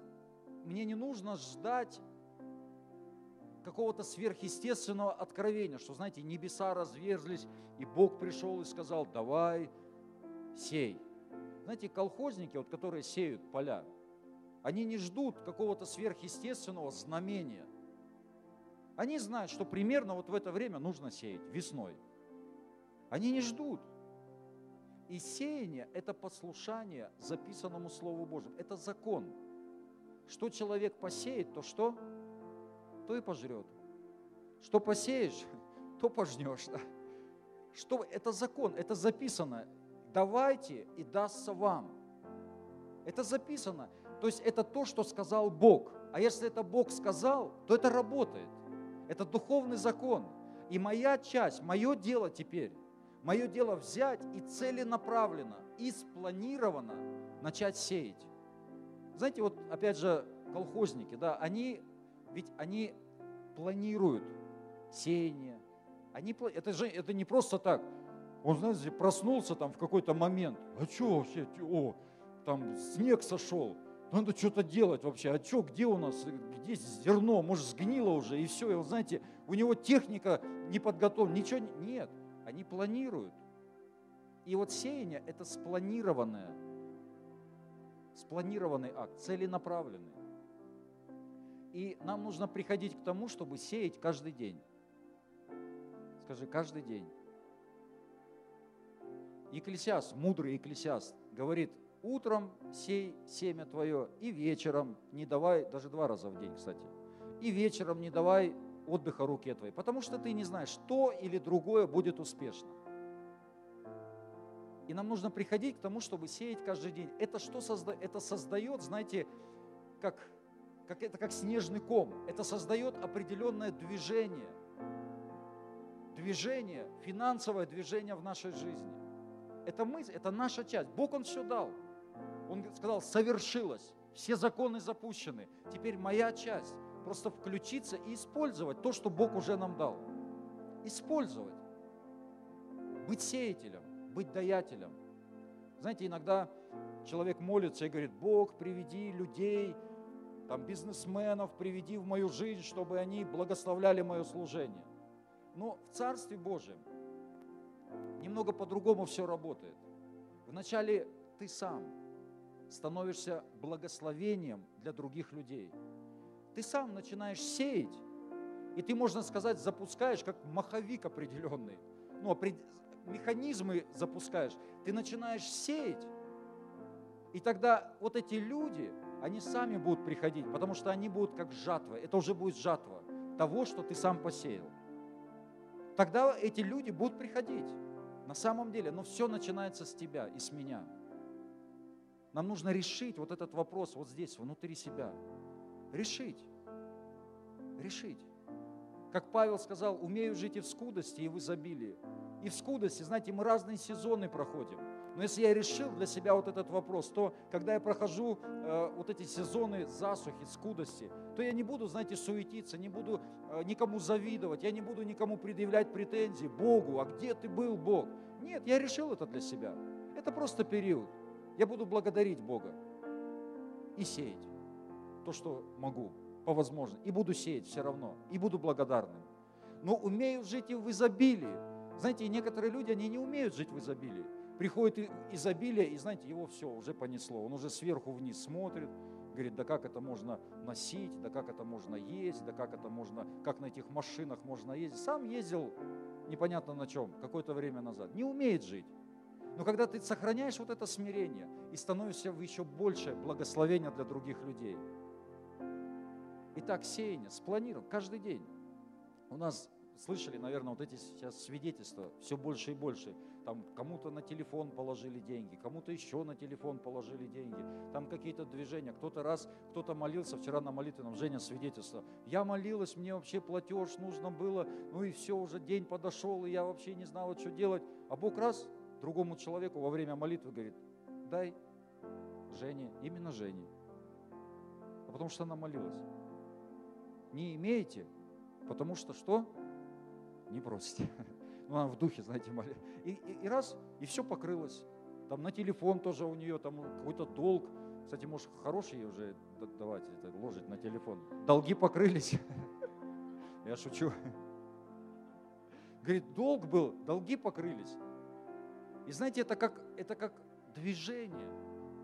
A: мне не нужно ждать какого-то сверхъестественного откровения, что, знаете, небеса разверзлись, и Бог пришел и сказал, давай, сей. Знаете, колхозники, вот, которые сеют поля, они не ждут какого-то сверхъестественного знамения – они знают, что примерно вот в это время нужно сеять, весной. Они не ждут. И сеяние – это послушание записанному Слову Божьему. Это закон. Что человек посеет, то что? То и пожрет. Что посеешь, то пожнешь. Что, это закон, это записано. Давайте и дастся вам. Это записано. То есть это то, что сказал Бог. А если это Бог сказал, то это работает. Это духовный закон. И моя часть, мое дело теперь Мое дело взять и целенаправленно, и спланированно начать сеять. Знаете, вот опять же, колхозники, да, они, ведь они планируют сеяние. Они, это же это не просто так. Он, знаете, проснулся там в какой-то момент. А что вообще? О, там снег сошел. Надо что-то делать вообще. А что, где у нас, где зерно? Может, сгнило уже, и все. И вот, знаете, у него техника не подготовлена, ничего нет. Они планируют. И вот сеяние – это спланированное, спланированный акт, целенаправленный. И нам нужно приходить к тому, чтобы сеять каждый день. Скажи, каждый день. Екклесиаст, мудрый екклесиаст, говорит, утром сей семя твое, и вечером не давай, даже два раза в день, кстати, и вечером не давай отдыха руке твоей, потому что ты не знаешь, что или другое будет успешно. И нам нужно приходить к тому, чтобы сеять каждый день. Это что создает? Это создает, знаете, как, как, это как снежный ком. Это создает определенное движение. Движение, финансовое движение в нашей жизни. Это мы, это наша часть. Бог, Он все дал. Он сказал, совершилось, все законы запущены. Теперь моя часть просто включиться и использовать то, что Бог уже нам дал. Использовать. Быть сеятелем, быть даятелем. Знаете, иногда человек молится и говорит, Бог, приведи людей, там, бизнесменов, приведи в мою жизнь, чтобы они благословляли мое служение. Но в Царстве Божьем немного по-другому все работает. Вначале ты сам становишься благословением для других людей. Ты сам начинаешь сеять, и ты, можно сказать, запускаешь как маховик определенный. Ну, механизмы запускаешь. Ты начинаешь сеять, и тогда вот эти люди, они сами будут приходить, потому что они будут как жатва. Это уже будет жатва того, что ты сам посеял. Тогда эти люди будут приходить. На самом деле, но все начинается с тебя и с меня. Нам нужно решить вот этот вопрос вот здесь, внутри себя. Решить. Решить. Как Павел сказал, умею жить и в скудости, и в изобилии. И в скудости, знаете, мы разные сезоны проходим. Но если я решил для себя вот этот вопрос, то когда я прохожу э, вот эти сезоны засухи, скудости, то я не буду, знаете, суетиться, не буду э, никому завидовать, я не буду никому предъявлять претензии Богу, а где ты был, Бог? Нет, я решил это для себя. Это просто период. Я буду благодарить Бога и сеять то, что могу, по возможности. И буду сеять все равно, и буду благодарным. Но умею жить и в изобилии. Знаете, некоторые люди, они не умеют жить в изобилии приходит изобилие, и знаете, его все уже понесло. Он уже сверху вниз смотрит, говорит, да как это можно носить, да как это можно есть, да как это можно, как на этих машинах можно ездить. Сам ездил непонятно на чем, какое-то время назад. Не умеет жить. Но когда ты сохраняешь вот это смирение и становишься в еще большее благословение для других людей. Итак, сеяние, спланирован каждый день. У нас слышали, наверное, вот эти сейчас свидетельства все больше и больше. Там кому-то на телефон положили деньги, кому-то еще на телефон положили деньги, там какие-то движения, кто-то раз, кто-то молился, вчера на молитвенном, Женя свидетельство, я молилась, мне вообще платеж нужно было, ну и все, уже день подошел, и я вообще не знала, что делать, а Бог раз другому человеку во время молитвы говорит, дай Жене, именно Жене, а потому что она молилась. Не имеете, потому что что? Не просите. ну, она в духе, знаете, молит. И, и, и раз, и все покрылось. Там на телефон тоже у нее там какой-то долг. Кстати, может, хороший уже давать, это, ложить на телефон. Долги покрылись. Я шучу. Говорит, долг был, долги покрылись. И знаете, это как, это как движение,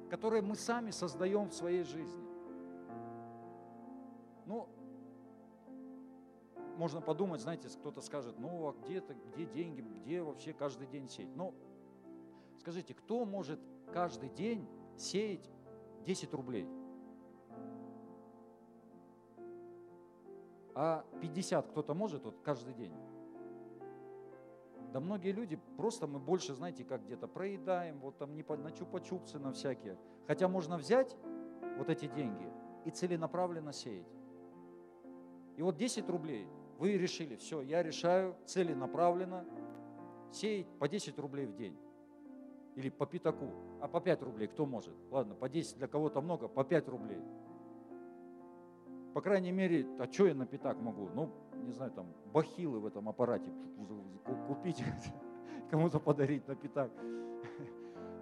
A: которое мы сами создаем в своей жизни. Ну, можно подумать, знаете, кто-то скажет, ну а где, -то, где деньги, где вообще каждый день сеять? Ну, скажите, кто может каждый день сеять 10 рублей? А 50 кто-то может вот каждый день? Да многие люди, просто мы больше, знаете, как где-то проедаем, вот там не по, на чупа-чупсы, на всякие. Хотя можно взять вот эти деньги и целенаправленно сеять. И вот 10 рублей – вы решили, все, я решаю целенаправленно сеять по 10 рублей в день. Или по пятаку. А по 5 рублей кто может? Ладно, по 10 для кого-то много, по 5 рублей. По крайней мере, а что я на пятак могу? Ну, не знаю, там, бахилы в этом аппарате купить, кому-то подарить на пятак.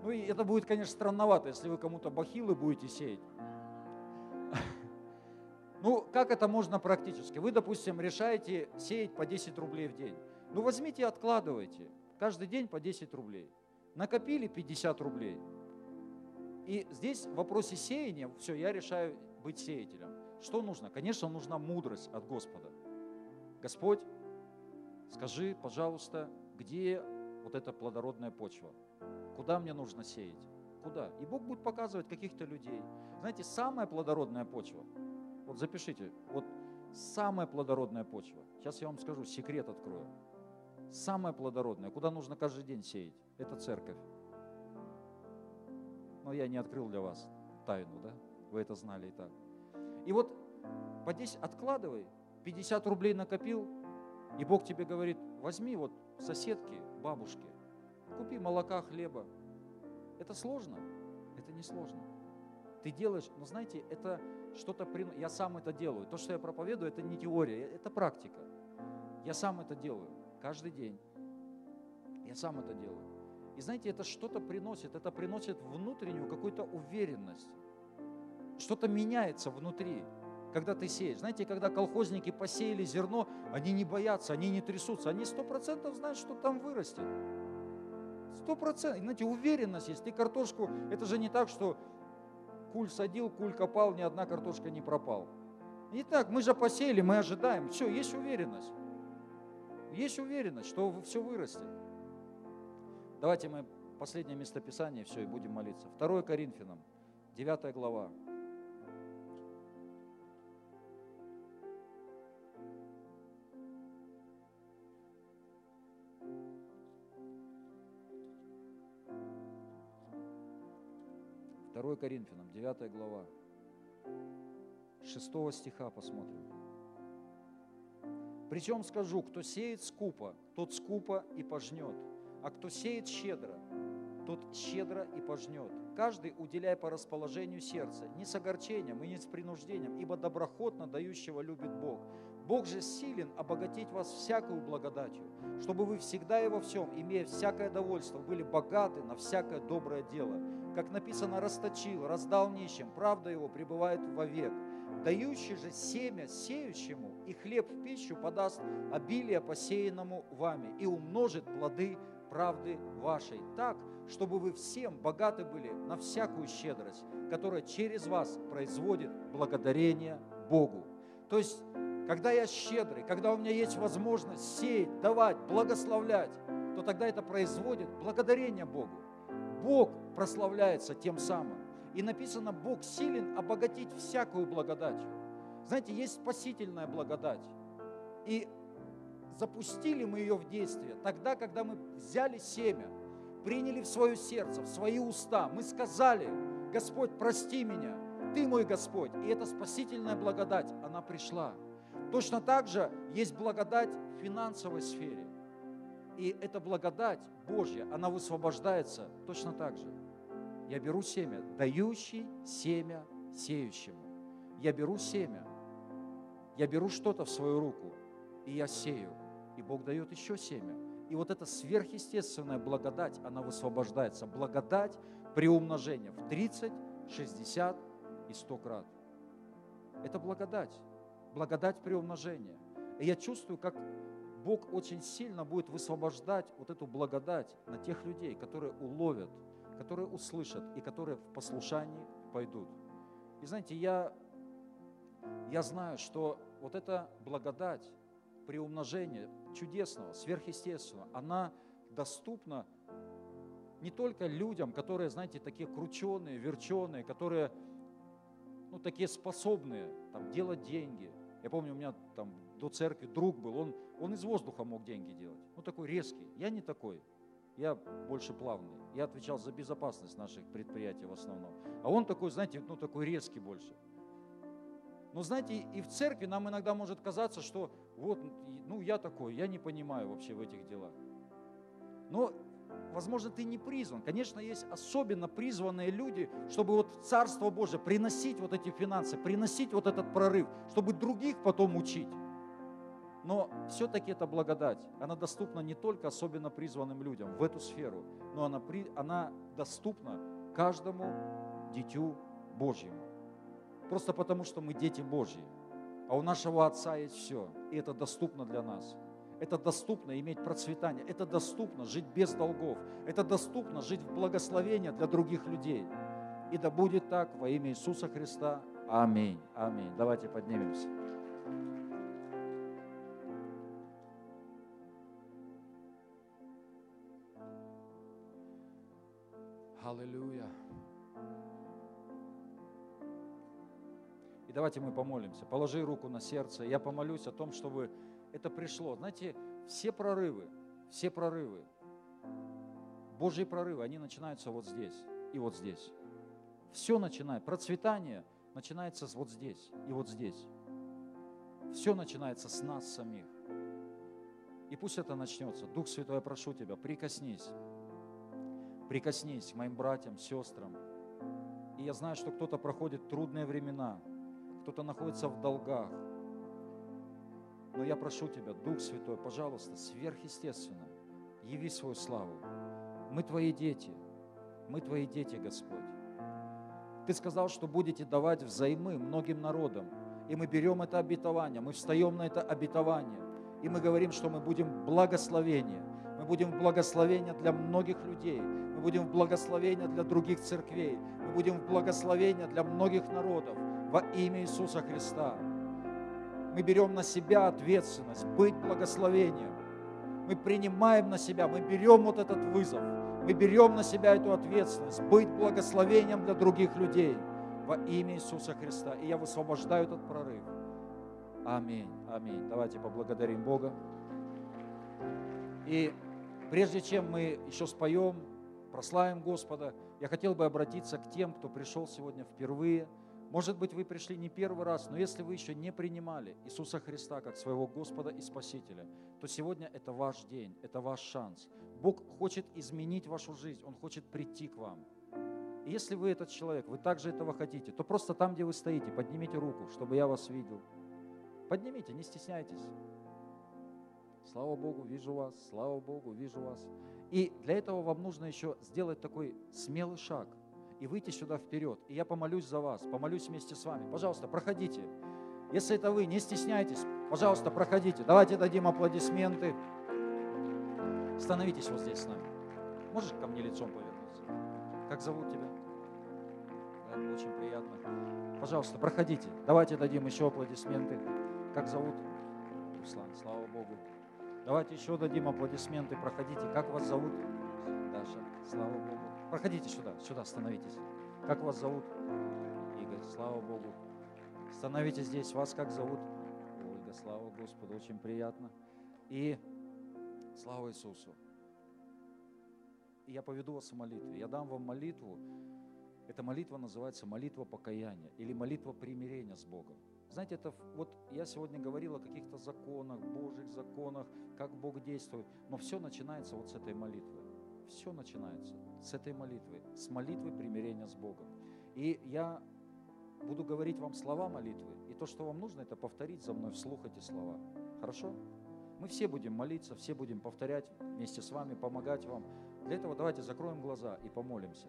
A: Ну, и это будет, конечно, странновато, если вы кому-то бахилы будете сеять. Ну, как это можно практически? Вы, допустим, решаете сеять по 10 рублей в день. Ну, возьмите и откладывайте. Каждый день по 10 рублей. Накопили 50 рублей. И здесь в вопросе сеяния, все, я решаю быть сеятелем. Что нужно? Конечно, нужна мудрость от Господа. Господь, скажи, пожалуйста, где вот эта плодородная почва? Куда мне нужно сеять? Куда? И Бог будет показывать каких-то людей. Знаете, самая плодородная почва, вот запишите, вот самая плодородная почва. Сейчас я вам скажу, секрет открою. Самая плодородная, куда нужно каждый день сеять, это церковь. Но я не открыл для вас тайну, да? Вы это знали и так. И вот по 10 откладывай, 50 рублей накопил, и Бог тебе говорит, возьми вот соседки, бабушки, купи молока, хлеба. Это сложно? Это не сложно. Ты делаешь, но знаете, это что-то, я сам это делаю. То, что я проповедую, это не теория, это практика. Я сам это делаю каждый день. Я сам это делаю. И знаете, это что-то приносит, это приносит внутреннюю какую-то уверенность. Что-то меняется внутри, когда ты сеешь. Знаете, когда колхозники посеяли зерно, они не боятся, они не трясутся, они сто процентов знают, что там вырастет. Сто процентов. Знаете, уверенность есть. Ты картошку, это же не так, что куль садил, куль копал, ни одна картошка не пропал. Не так, мы же посеяли, мы ожидаем. Все, есть уверенность. Есть уверенность, что все вырастет. Давайте мы последнее местописание, все, и будем молиться. 2 Коринфянам, 9 глава. Второе Коринфянам, 9 глава. 6 стиха посмотрим. Причем скажу, кто сеет скупо, тот скупо и пожнет – а кто сеет щедро, тот щедро и пожнет. Каждый уделяя по расположению сердца, не с огорчением и не с принуждением, ибо доброхотно дающего любит Бог. Бог же силен обогатить вас всякую благодатью, чтобы вы всегда и во всем, имея всякое довольство, были богаты на всякое доброе дело. Как написано, расточил, раздал нищим, правда его пребывает вовек. Дающий же семя сеющему и хлеб в пищу подаст обилие посеянному вами и умножит плоды правды вашей, так, чтобы вы всем богаты были на всякую щедрость, которая через вас производит благодарение Богу. То есть, когда я щедрый, когда у меня есть возможность сеять, давать, благословлять, то тогда это производит благодарение Богу. Бог прославляется тем самым. И написано, Бог силен обогатить всякую благодатью. Знаете, есть спасительная благодать. И запустили мы ее в действие тогда, когда мы взяли семя, приняли в свое сердце, в свои уста. Мы сказали, Господь, прости меня, Ты мой Господь. И эта спасительная благодать, она пришла. Точно так же есть благодать в финансовой сфере. И эта благодать Божья, она высвобождается точно так же. Я беру семя, дающий семя сеющему. Я беру семя, я беру что-то в свою руку, и я сею и Бог дает еще семя. И вот эта сверхъестественная благодать, она высвобождается. Благодать при умножении в 30, 60 и 100 крат. Это благодать. Благодать при умножении. И я чувствую, как Бог очень сильно будет высвобождать вот эту благодать на тех людей, которые уловят, которые услышат и которые в послушании пойдут. И знаете, я, я знаю, что вот эта благодать, приумножения чудесного, сверхъестественного, она доступна не только людям, которые, знаете, такие крученые, верченые, которые, ну, такие способные там, делать деньги. Я помню, у меня там до церкви друг был, он, он из воздуха мог деньги делать. Ну, такой резкий. Я не такой. Я больше плавный. Я отвечал за безопасность наших предприятий в основном. А он такой, знаете, ну, такой резкий больше. Но знаете, и в церкви нам иногда может казаться, что вот, ну я такой, я не понимаю вообще в этих делах. Но, возможно, ты не призван. Конечно, есть особенно призванные люди, чтобы вот Царство Божие приносить вот эти финансы, приносить вот этот прорыв, чтобы других потом учить. Но все-таки это благодать. Она доступна не только особенно призванным людям в эту сферу, но она, при, она доступна каждому дитю Божьему. Просто потому, что мы дети Божьи. А у нашего Отца есть все. И это доступно для нас. Это доступно иметь процветание. Это доступно жить без долгов. Это доступно жить в благословении для других людей. И да будет так во имя Иисуса Христа. Аминь. Аминь. Давайте поднимемся. Аллилуйя. И давайте мы помолимся. Положи руку на сердце. Я помолюсь о том, чтобы это пришло. Знаете, все прорывы, все прорывы, Божьи прорывы, они начинаются вот здесь и вот здесь. Все начинает, процветание начинается вот здесь и вот здесь. Все начинается с нас самих. И пусть это начнется. Дух Святой, я прошу Тебя, прикоснись. Прикоснись к моим братьям, сестрам. И я знаю, что кто-то проходит трудные времена, кто-то находится в долгах. Но я прошу Тебя, Дух Святой, пожалуйста, сверхъестественно, яви свою славу. Мы Твои дети, мы Твои дети, Господь. Ты сказал, что будете давать взаймы многим народам. И мы берем это обетование, мы встаем на это обетование. И мы говорим, что мы будем в благословении. Мы будем в благословении для многих людей. Мы будем в благословении для других церквей. Мы будем в благословении для многих народов во имя Иисуса Христа. Мы берем на себя ответственность быть благословением. Мы принимаем на себя, мы берем вот этот вызов, мы берем на себя эту ответственность, быть благословением для других людей во имя Иисуса Христа. И я высвобождаю этот прорыв. Аминь, аминь. Давайте поблагодарим Бога. И прежде чем мы еще споем, прославим Господа, я хотел бы обратиться к тем, кто пришел сегодня впервые – может быть, вы пришли не первый раз, но если вы еще не принимали Иисуса Христа как своего Господа и Спасителя, то сегодня это ваш день, это ваш шанс. Бог хочет изменить вашу жизнь, Он хочет прийти к вам. И если вы этот человек, вы также этого хотите, то просто там, где вы стоите, поднимите руку, чтобы я вас видел. Поднимите, не стесняйтесь. Слава Богу, вижу вас, слава Богу, вижу вас. И для этого вам нужно еще сделать такой смелый шаг – и выйти сюда вперед. И я помолюсь за вас, помолюсь вместе с вами. Пожалуйста, проходите. Если это вы, не стесняйтесь, пожалуйста, проходите. Давайте дадим аплодисменты. Становитесь вот здесь с нами. Можешь ко мне лицом повернуться? Как зовут тебя? Да, очень приятно. Пожалуйста, проходите. Давайте дадим еще аплодисменты. Как зовут? Руслан, слава Богу. Давайте еще дадим аплодисменты. Проходите. Как вас зовут? Даша, слава Богу. Проходите сюда, сюда становитесь. Как вас зовут? Игорь, слава Богу. Становитесь здесь. Вас как зовут? Ольга, слава Господу, очень приятно. И слава Иисусу. Я поведу вас в молитве. Я дам вам молитву. Эта молитва называется молитва покаяния или молитва примирения с Богом. Знаете, это вот я сегодня говорил о каких-то законах, Божьих законах, как Бог действует, но все начинается вот с этой молитвы. Все начинается с этой молитвы, с молитвы примирения с Богом. И я буду говорить вам слова молитвы, и то, что вам нужно, это повторить за мной вслух эти слова. Хорошо? Мы все будем молиться, все будем повторять вместе с вами, помогать вам. Для этого давайте закроем глаза и помолимся.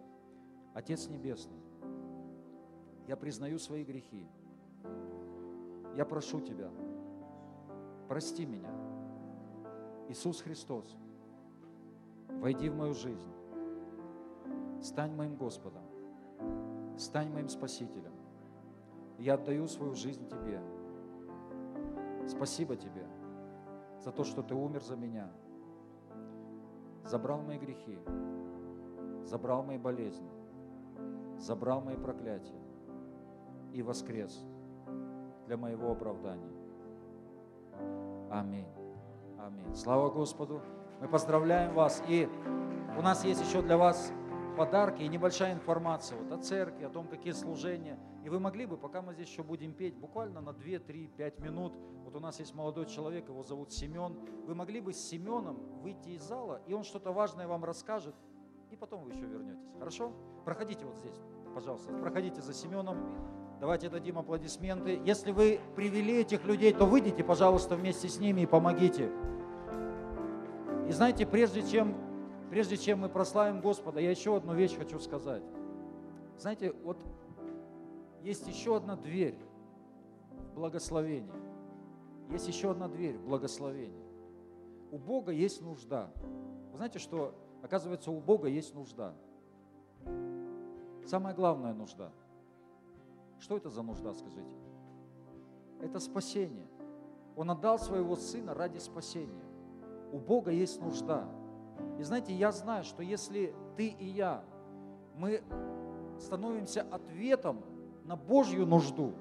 A: Отец Небесный, я признаю свои грехи. Я прошу Тебя, прости меня. Иисус Христос, войди в мою жизнь стань моим Господом, стань моим Спасителем. Я отдаю свою жизнь Тебе. Спасибо Тебе за то, что Ты умер за меня, забрал мои грехи, забрал мои болезни, забрал мои проклятия и воскрес для моего оправдания. Аминь. Аминь. Слава Господу. Мы поздравляем вас. И у нас есть еще для вас подарки и небольшая информация вот о церкви, о том, какие служения. И вы могли бы, пока мы здесь еще будем петь, буквально на 2, 3, 5 минут, вот у нас есть молодой человек, его зовут Семен, вы могли бы с Семеном выйти из зала, и он что-то важное вам расскажет, и потом вы еще вернетесь. Хорошо? Проходите вот здесь, пожалуйста, проходите за Семеном. Давайте дадим аплодисменты. Если вы привели этих людей, то выйдите, пожалуйста, вместе с ними и помогите. И знаете, прежде чем Прежде чем мы прославим Господа, я еще одну вещь хочу сказать. Знаете, вот есть еще одна дверь в благословение. Есть еще одна дверь в благословение. У Бога есть нужда. Вы знаете, что, оказывается, у Бога есть нужда. Самая главная нужда. Что это за нужда, скажите? Это спасение. Он отдал своего сына ради спасения. У Бога есть нужда. И знаете, я знаю, что если ты и я, мы становимся ответом на Божью нужду,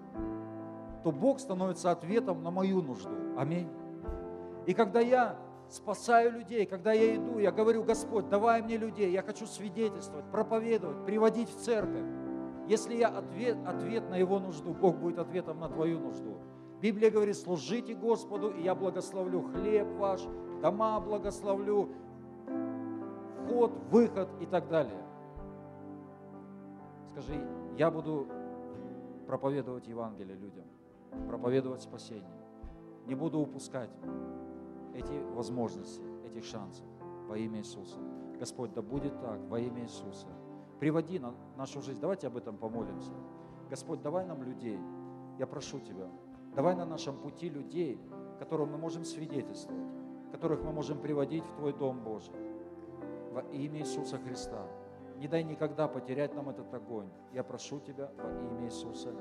A: то Бог становится ответом на мою нужду. Аминь. И когда я спасаю людей, когда я иду, я говорю, Господь, давай мне людей, я хочу свидетельствовать, проповедовать, приводить в церковь. Если я ответ, ответ на его нужду, Бог будет ответом на твою нужду. Библия говорит, служите Господу, и я благословлю хлеб ваш, дома благословлю, вход, выход и так далее. Скажи, я буду проповедовать Евангелие людям, проповедовать спасение. Не буду упускать эти возможности, этих шансов во имя Иисуса. Господь, да будет так во имя Иисуса. Приводи на нашу жизнь. Давайте об этом помолимся. Господь, давай нам людей. Я прошу Тебя, давай на нашем пути людей, которым мы можем свидетельствовать, которых мы можем приводить в Твой Дом Божий во имя Иисуса Христа. Не дай никогда потерять нам этот огонь. Я прошу Тебя во имя Иисуса.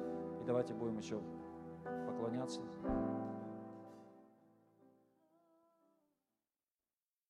A: И давайте будем еще поклоняться.